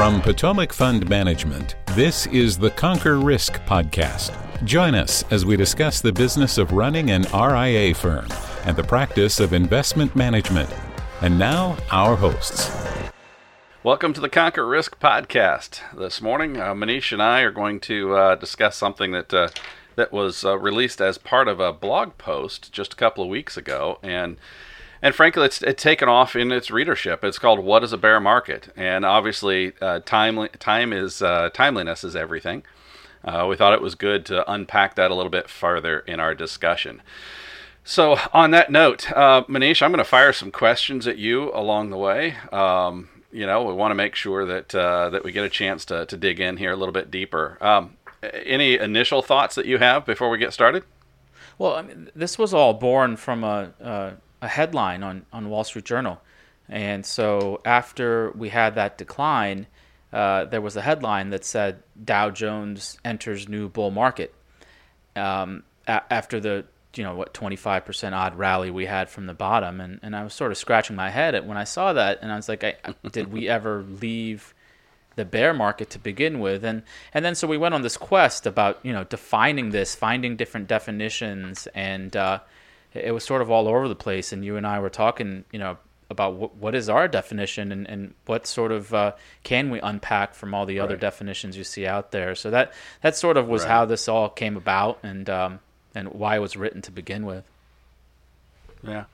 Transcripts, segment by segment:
From Potomac Fund Management, this is the Conquer Risk Podcast. Join us as we discuss the business of running an RIA firm and the practice of investment management. And now, our hosts. Welcome to the Conquer Risk Podcast. This morning, uh, Manish and I are going to uh, discuss something that uh, that was uh, released as part of a blog post just a couple of weeks ago, and and frankly, it's, it's taken off in its readership. It's called "What Is a Bear Market?" and obviously, uh, time time is uh, timeliness is everything. Uh, we thought it was good to unpack that a little bit further in our discussion. So, on that note, uh, Manish, I'm going to fire some questions at you along the way. Um, you know, we want to make sure that uh, that we get a chance to, to dig in here a little bit deeper. Um, any initial thoughts that you have before we get started? Well, I mean, this was all born from a, a headline on, on Wall Street Journal. And so after we had that decline, uh, there was a headline that said Dow Jones enters new bull market. Um, a- after the you know what 25% odd rally we had from the bottom, and, and I was sort of scratching my head at when I saw that, and I was like, I, did we ever leave the bear market to begin with? And and then so we went on this quest about you know defining this, finding different definitions, and uh, it was sort of all over the place. And you and I were talking, you know, about what, what is our definition and, and what sort of uh, can we unpack from all the right. other definitions you see out there. So that that sort of was right. how this all came about and um, and why it was written to begin with. Yeah.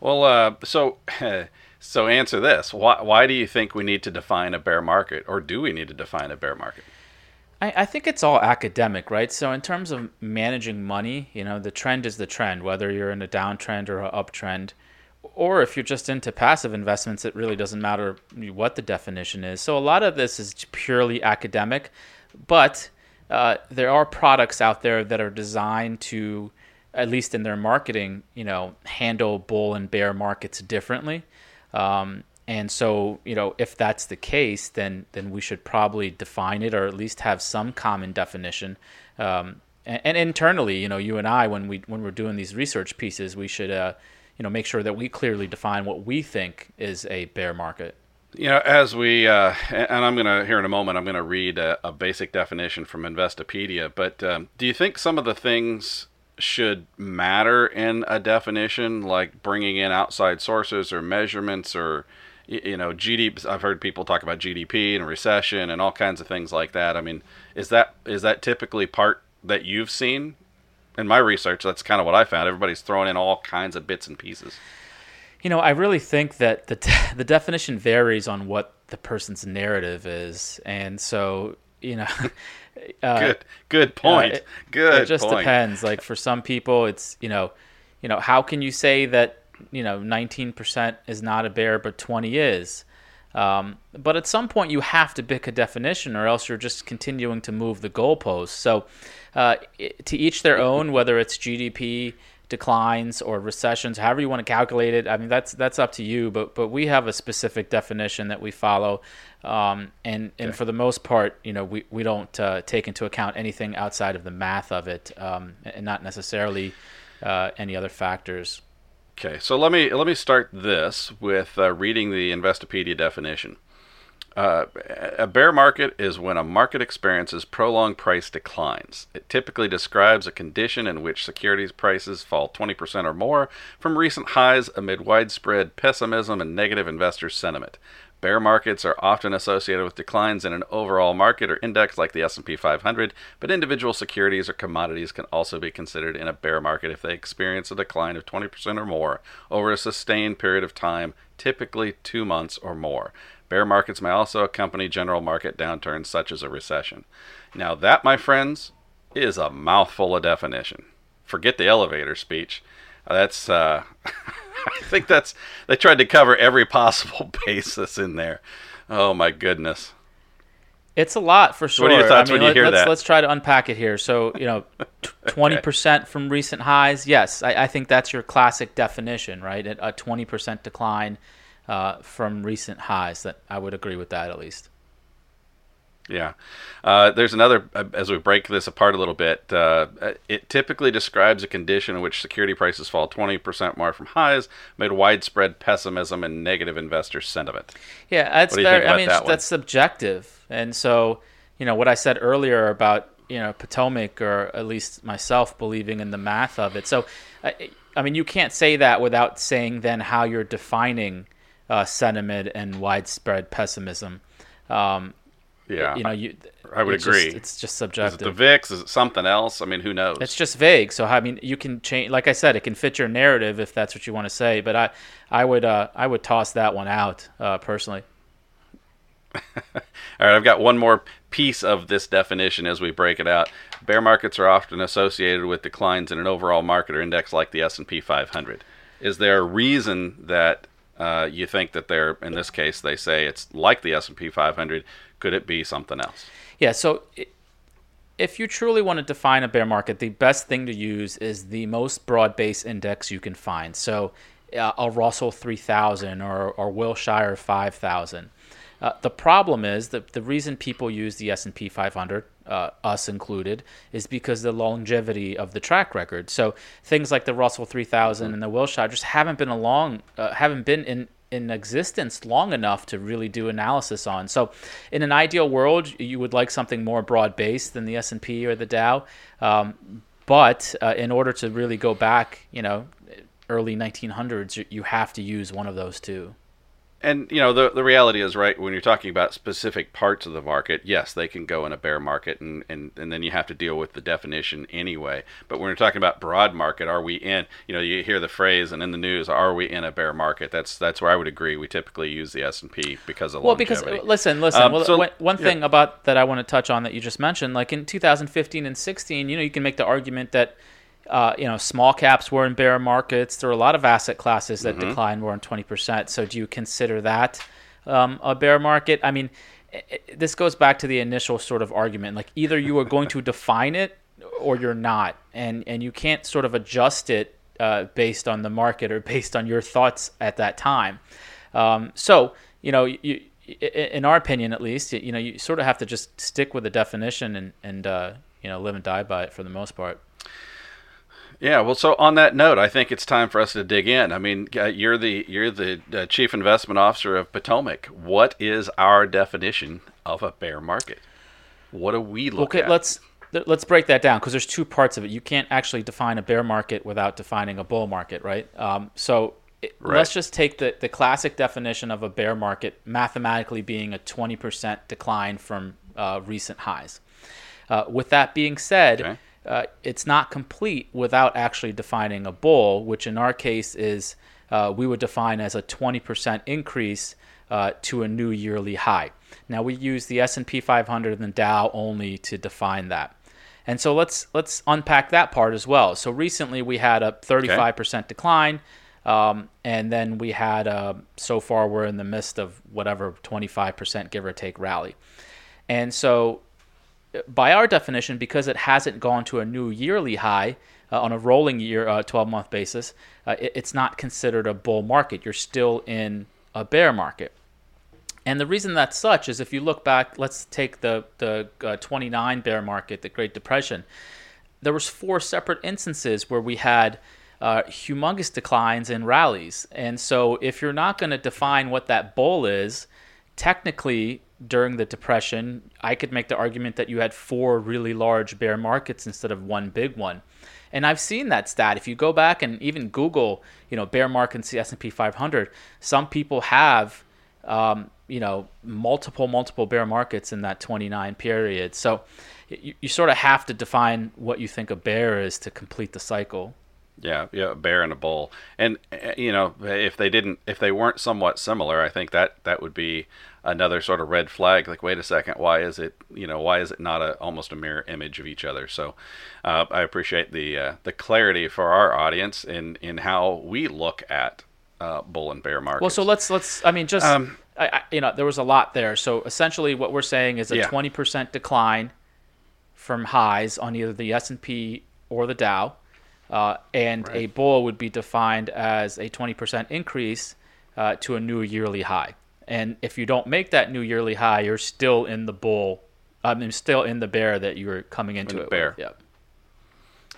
Well, uh, so so answer this: why why do you think we need to define a bear market, or do we need to define a bear market? I, I think it's all academic, right? So in terms of managing money, you know, the trend is the trend, whether you're in a downtrend or an uptrend, or if you're just into passive investments, it really doesn't matter what the definition is. So a lot of this is purely academic, but uh, there are products out there that are designed to, at least in their marketing, you know, handle bull and bear markets differently. Um, and so, you know, if that's the case, then then we should probably define it or at least have some common definition. Um, and, and, internally, you know, you and I, when we when we're doing these research pieces, we should, uh, you know, make sure that we clearly define what we think is a bear market. You know, as we, uh, and I'm going to, here in a moment, I'm going to read a, a, basic definition from Investopedia. But um, do you think some of the things should matter in a definition, like bringing in outside sources or measurements or you know, GDP. I've heard people talk about GDP and recession and all kinds of things like that. I mean, is that is that typically part that you've seen? In my research, that's kind of what I found. Everybody's throwing in all kinds of bits and pieces. You know, I really think that the the definition varies on what the person's narrative is, and so you know. Uh, good, good point. Uh, it, good. It just point. depends. Like for some people, it's you know, you know, how can you say that you know 19% is not a bear but 20 is. Um, but at some point you have to pick a definition or else you're just continuing to move the goalposts. So uh, to each their own whether it's gdp declines or recessions however you want to calculate it i mean that's that's up to you but but we have a specific definition that we follow um, and and okay. for the most part you know we, we don't uh, take into account anything outside of the math of it um, and not necessarily uh, any other factors Okay, so let me let me start this with uh, reading the Investopedia definition. Uh, a bear market is when a market experiences prolonged price declines. It typically describes a condition in which securities prices fall 20% or more from recent highs amid widespread pessimism and negative investor sentiment. Bear markets are often associated with declines in an overall market or index like the S&P 500, but individual securities or commodities can also be considered in a bear market if they experience a decline of 20% or more over a sustained period of time, typically 2 months or more. Bear markets may also accompany general market downturns such as a recession. Now that, my friends, is a mouthful of definition. Forget the elevator speech. That's uh I think that's they tried to cover every possible basis in there. Oh my goodness. It's a lot for sure. What are your thoughts I mean, when you hear let's, that? Let's try to unpack it here. So, you know, twenty okay. percent from recent highs. Yes, I, I, think that's your classic definition, right? A twenty percent decline uh, from recent highs. That I would agree with that at least. Yeah. Uh, there's another, uh, as we break this apart a little bit, uh, it typically describes a condition in which security prices fall 20% more from highs amid widespread pessimism and negative investor sentiment. Yeah, that's very, I mean, that that's subjective. And so, you know, what I said earlier about, you know, Potomac or at least myself believing in the math of it. So, I, I mean, you can't say that without saying then how you're defining uh, sentiment and widespread pessimism. Um, yeah, you know, you. I would it's agree. Just, it's just subjective. Is it the VIX? Is it something else? I mean, who knows? It's just vague. So I mean, you can change. Like I said, it can fit your narrative if that's what you want to say. But I, I would, uh, I would toss that one out uh, personally. All right, I've got one more piece of this definition as we break it out. Bear markets are often associated with declines in an overall market or index like the S&P 500. Is there a reason that uh, you think that they're in this case they say it's like the S&P 500 could it be something else? Yeah. So if you truly want to define a bear market, the best thing to use is the most broad-based index you can find. So uh, a Russell 3000 or, or Wilshire 5000. Uh, the problem is that the reason people use the S&P 500, uh, us included, is because the longevity of the track record. So things like the Russell 3000 mm-hmm. and the Wilshire just haven't been along, uh, haven't been in in existence long enough to really do analysis on. So, in an ideal world, you would like something more broad based than the S and P or the Dow. Um, but uh, in order to really go back, you know, early 1900s, you have to use one of those two and you know the the reality is right when you're talking about specific parts of the market yes they can go in a bear market and, and and then you have to deal with the definition anyway. But when you're talking about broad market are we in you know you hear the phrase and in the news are we in a bear market? That's that's where I would agree. We typically use the S&P because of well longevity. because listen listen. Um, well, so, one, one thing about that I want to touch on that you just mentioned like in 2015 and 16 you know you can make the argument that uh, you know, small caps were in bear markets. There were a lot of asset classes that mm-hmm. declined more than 20%. So do you consider that um, a bear market? I mean, it, this goes back to the initial sort of argument. Like either you are going to define it or you're not. And, and you can't sort of adjust it uh, based on the market or based on your thoughts at that time. Um, so, you know, you, in our opinion, at least, you know, you sort of have to just stick with the definition and, and uh, you know, live and die by it for the most part. Yeah, well, so on that note, I think it's time for us to dig in. I mean, uh, you're the you're the uh, chief investment officer of Potomac. What is our definition of a bear market? What do we look okay, at? Okay, let's let's break that down because there's two parts of it. You can't actually define a bear market without defining a bull market, right? Um, so right. let's just take the the classic definition of a bear market mathematically being a 20% decline from uh, recent highs. Uh, with that being said. Okay uh, it's not complete without actually defining a bull, which in our case is uh, we would define as a 20% increase uh, to a new yearly high. Now we use the S&P 500 and the Dow only to define that. And so let's let's unpack that part as well. So recently we had a 35% okay. decline, um, and then we had a, uh, so far we're in the midst of whatever 25% give or take rally. And so by our definition, because it hasn't gone to a new yearly high uh, on a rolling year, uh, 12 month basis, uh, it, it's not considered a bull market. You're still in a bear market. And the reason that's such is if you look back, let's take the, the uh, 29 bear market, the Great Depression. There was four separate instances where we had uh, humongous declines in rallies. And so if you're not going to define what that bull is, technically during the depression i could make the argument that you had four really large bear markets instead of one big one. And i've seen that stat. If you go back and even google you know bear markets s&p 500 some people have um, you know multiple multiple bear markets in that 29 period. So you, you sort of have to define what you think a bear is to complete the cycle. Yeah, yeah, a bear and a bull, and eh, you know, if they didn't, if they weren't somewhat similar, I think that that would be another sort of red flag. Like, wait a second, why is it, you know, why is it not a almost a mirror image of each other? So, uh, I appreciate the uh, the clarity for our audience in in how we look at uh, bull and bear markets. Well, so let's let's, I mean, just um, I, I, you know, there was a lot there. So essentially, what we're saying is a 20% decline from highs on either the S and P or the Dow uh, and right. a bull would be defined as a 20% increase uh, to a new yearly high. And if you don't make that new yearly high, you're still in the bull I mean, still in the bear that you were coming into in the it. bear. With. Yep.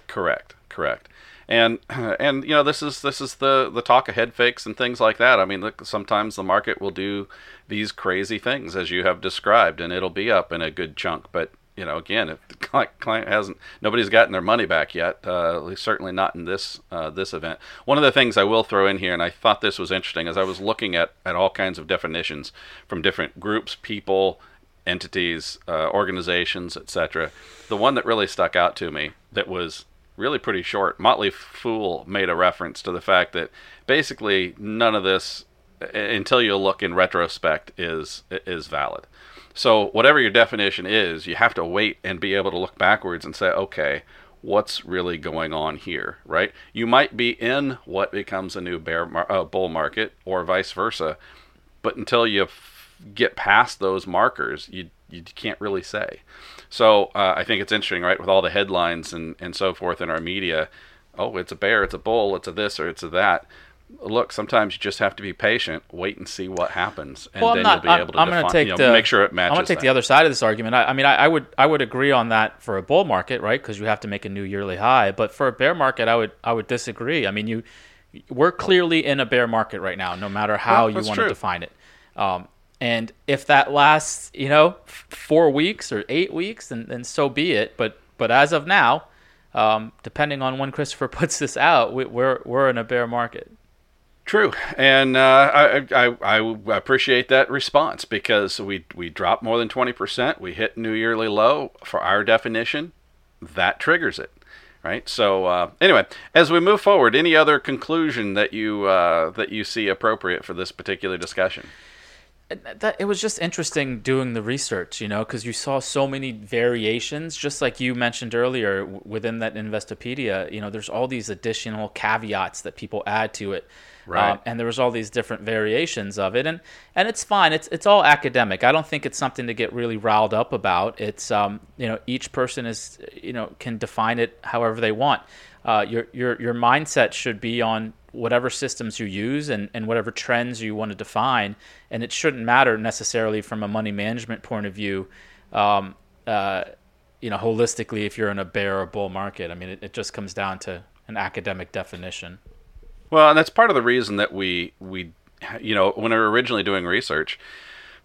Correct. Correct. And and you know this is this is the the talk of head fakes and things like that. I mean, look, sometimes the market will do these crazy things as you have described, and it'll be up in a good chunk. But you know, again, if the client hasn't, nobody's gotten their money back yet. Uh, certainly not in this uh, this event. One of the things I will throw in here, and I thought this was interesting, as I was looking at at all kinds of definitions from different groups, people, entities, uh, organizations, etc. The one that really stuck out to me that was really pretty short. Motley Fool made a reference to the fact that basically none of this, until you look in retrospect, is is valid. So whatever your definition is, you have to wait and be able to look backwards and say, okay, what's really going on here, right? You might be in what becomes a new bear mar- uh, bull market, or vice versa, but until you f- get past those markers, you you can't really say. So uh, I think it's interesting, right, with all the headlines and, and so forth in our media. Oh, it's a bear, it's a bull, it's a this or it's a that. Look, sometimes you just have to be patient, wait and see what happens, and well, then not, you'll be able to I'm, define, gonna take you know, the, make sure it matches. I'm going to take that. the other side of this argument. I, I mean, I, I, would I would agree on that for a bull market, right? Because you have to make a new yearly high. But for a bear market, I would I would disagree. I mean, you we're clearly in a bear market right now, no matter how Well, you want true. to define it. Um, and if that lasts, you know, four weeks or eight weeks, then, then so be it. But but as of now, um, depending on when Christopher puts this out, we, we're we're in a bear market. True, and uh, I, I I appreciate that response because we we dropped more than twenty percent. We hit new yearly low for our definition. That triggers it, right? So uh, anyway, as we move forward, any other conclusion that you uh, that you see appropriate for this particular discussion? that it was just interesting doing the research, you know, because you saw so many variations, just like you mentioned earlier within that Investopedia. You know, there's all these additional caveats that people add to it, Right. Um, and there was all these different variations of it, and and it's fine. It's it's all academic. I don't think it's something to get really riled up about. It's um, you know, each person is you know can define it however they want. Uh, your your your mindset should be on whatever systems you use and, and whatever trends you want to define. And it shouldn't matter necessarily from a money management point of view, um, uh, you know, holistically, if you're in a bear or bull market. I mean, it, it just comes down to an academic definition. Well, and that's part of the reason that we we you know when we were originally doing research,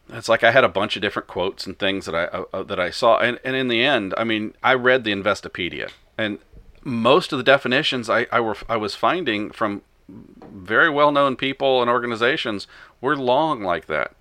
it's like I had a bunch of different quotes and things that I uh, that I saw, and and in the end, I mean, I read the Investopedia, and most of the definitions I I were I was finding from very well known people and organizations were long like that.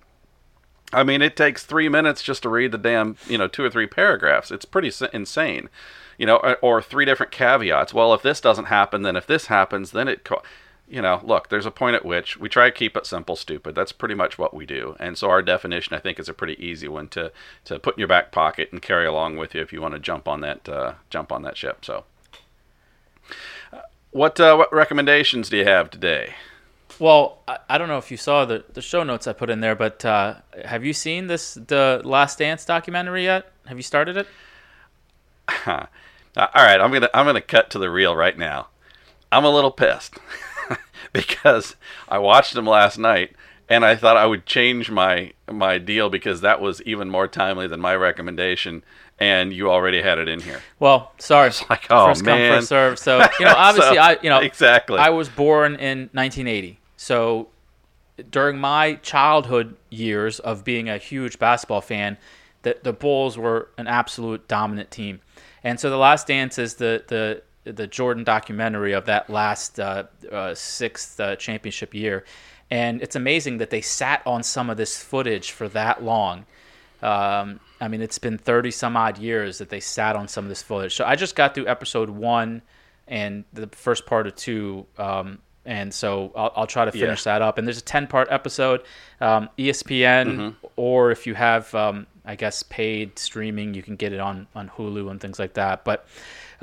I mean, it takes three minutes just to read the damn, you know, two or three paragraphs. It's pretty insane, you know, or, or three different caveats. Well, if this doesn't happen, then if this happens, then it, co- you know, look, there's a point at which we try to keep it simple, stupid. That's pretty much what we do. And so our definition, I think, is a pretty easy one to to put in your back pocket and carry along with you if you want to jump on that uh, jump on that ship. So, uh, what uh, what recommendations do you have today? Well, I, I don't know if you saw the, the show notes I put in there, but uh, have you seen this the Last Dance documentary yet? Have you started it? All right, I'm gonna I'm gonna cut to the reel right now. I'm a little pissed because I watched them last night and I thought I would change my my deal because that was even more timely than my recommendation, and you already had it in here. Well, sorry. like, oh, first come, first serve. So you know, obviously, So, I you know exactly. I was born in 1980, so during my childhood years of being a huge basketball fan, the the Bulls were an absolute dominant team, and so the Last Dance is the the the Jordan documentary of that last uh, uh, sixth uh, championship year, and it's amazing that they sat on some of this footage for that long. Um, I mean, it's been 30 some odd years that they sat on some of this footage. So I just got through episode one and the first part of two. Um, and so I'll, I'll try to finish Yeah. that up. And there's a 10 part episode. Um, ESPN, or if you have, um, I guess, paid streaming, you can get it on, on Hulu and things like that. But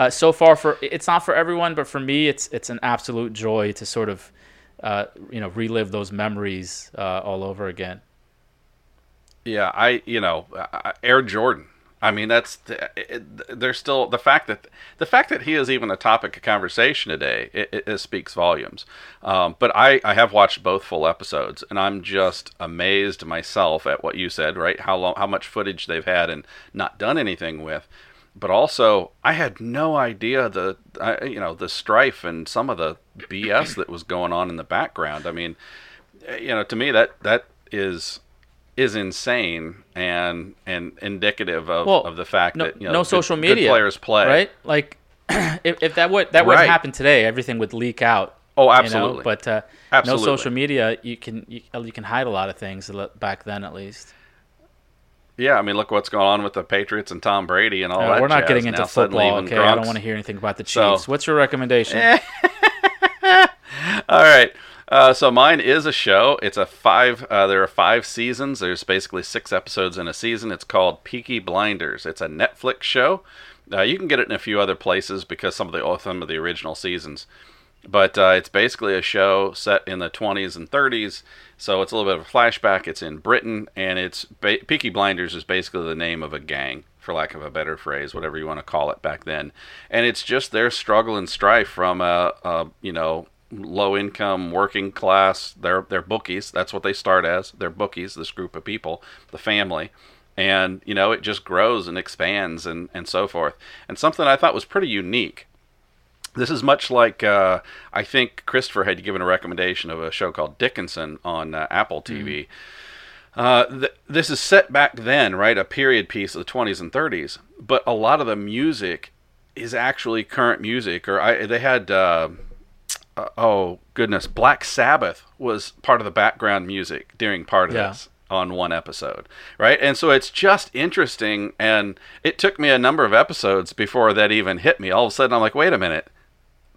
uh, so far, for it's not for everyone, but for me, it's it's an absolute joy to sort of, uh, you know, relive those memories uh, all over again. Yeah, I you know Air Jordan. I mean, that's there's still the fact that the fact that he is even a topic of conversation today. It, it, it speaks volumes. Um, but I, I have watched both full episodes, and I'm just amazed myself at what you said. Right, how long, how much footage they've had and not done anything with. But also, I had no idea the uh, you know the strife and some of the BS that was going on in the background. I mean, you know, to me that that is is insane and and indicative of, Well, of the fact no, that you know no social good media players play right like if, if that would that would Right. happen today everything would leak out Oh, you know? absolutely. but uh, Absolutely. no social media you can you, you can hide a lot of things back then at least Yeah, I mean, look what's going on with the Patriots and Tom Brady and all Uh, that. we're not jazz. getting into Now football okay i don't want to hear anything about the So- chiefs what's your recommendation All right. Uh, so mine is a show. It's a five. Uh, there are five seasons. There's basically six episodes in a season. It's called Peaky Blinders. It's a Netflix show. Uh, you can get it in a few other places because some of the some of the original seasons. But uh, it's basically a show set in the 20s and 30s. So it's a little bit of a flashback. It's in Britain, and it's ba- Peaky Blinders is basically the name of a gang, for lack of a better phrase, whatever you want to call it back then. And it's just their struggle and strife from a, a you know low income working class they're they're bookies that's what they start as they're bookies this group of people the family and you know it just grows and expands and and so forth and something i thought was pretty unique this is much like uh, I think Christopher had given a recommendation of a show called Dickinson on uh, Apple TV. Uh, th- this is set back then, right? A period piece of the 20s and 30s, but a lot of the music is actually current music. Or I, they had, uh, uh, oh goodness, Black Sabbath was part of the background music during part of Yeah. this on one episode, right? And so it's just interesting. And it took me a number of episodes before that even hit me. All of a sudden, I'm like, wait a minute,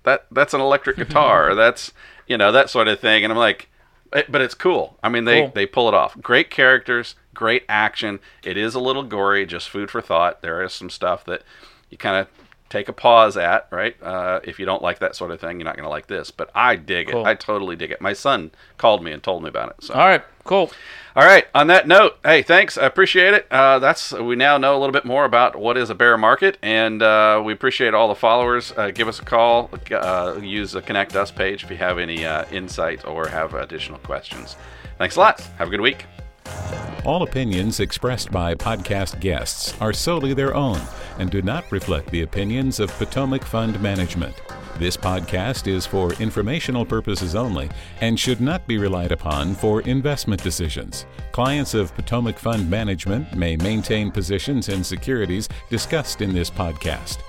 that that's an electric guitar. that's you know that sort of thing. And I'm like, eh, but it's cool. I mean, they Cool. they pull it off. Great characters, great action. It is a little gory, just food for thought. There is some stuff that you kind of take a pause at, right? Uh, if you don't like that sort of thing, you're not going to like this. But I dig Cool. it. I totally dig it. My son called me and told me about it. So. all right cool All right. On that note, hey, thanks. I appreciate it. Uh, that's we now know a little bit more about what is a bear market, and uh, we appreciate all the followers. Uh, give us a call. Uh, use the Connect Us page if you have any uh, insight or have additional questions. Thanks a lot. Have a good week. All opinions expressed by podcast guests are solely their own and do not reflect the opinions of Potomac Fund Management. This podcast is for informational purposes only and should not be relied upon for investment decisions. Clients of Potomac Fund Management may maintain positions in securities discussed in this podcast.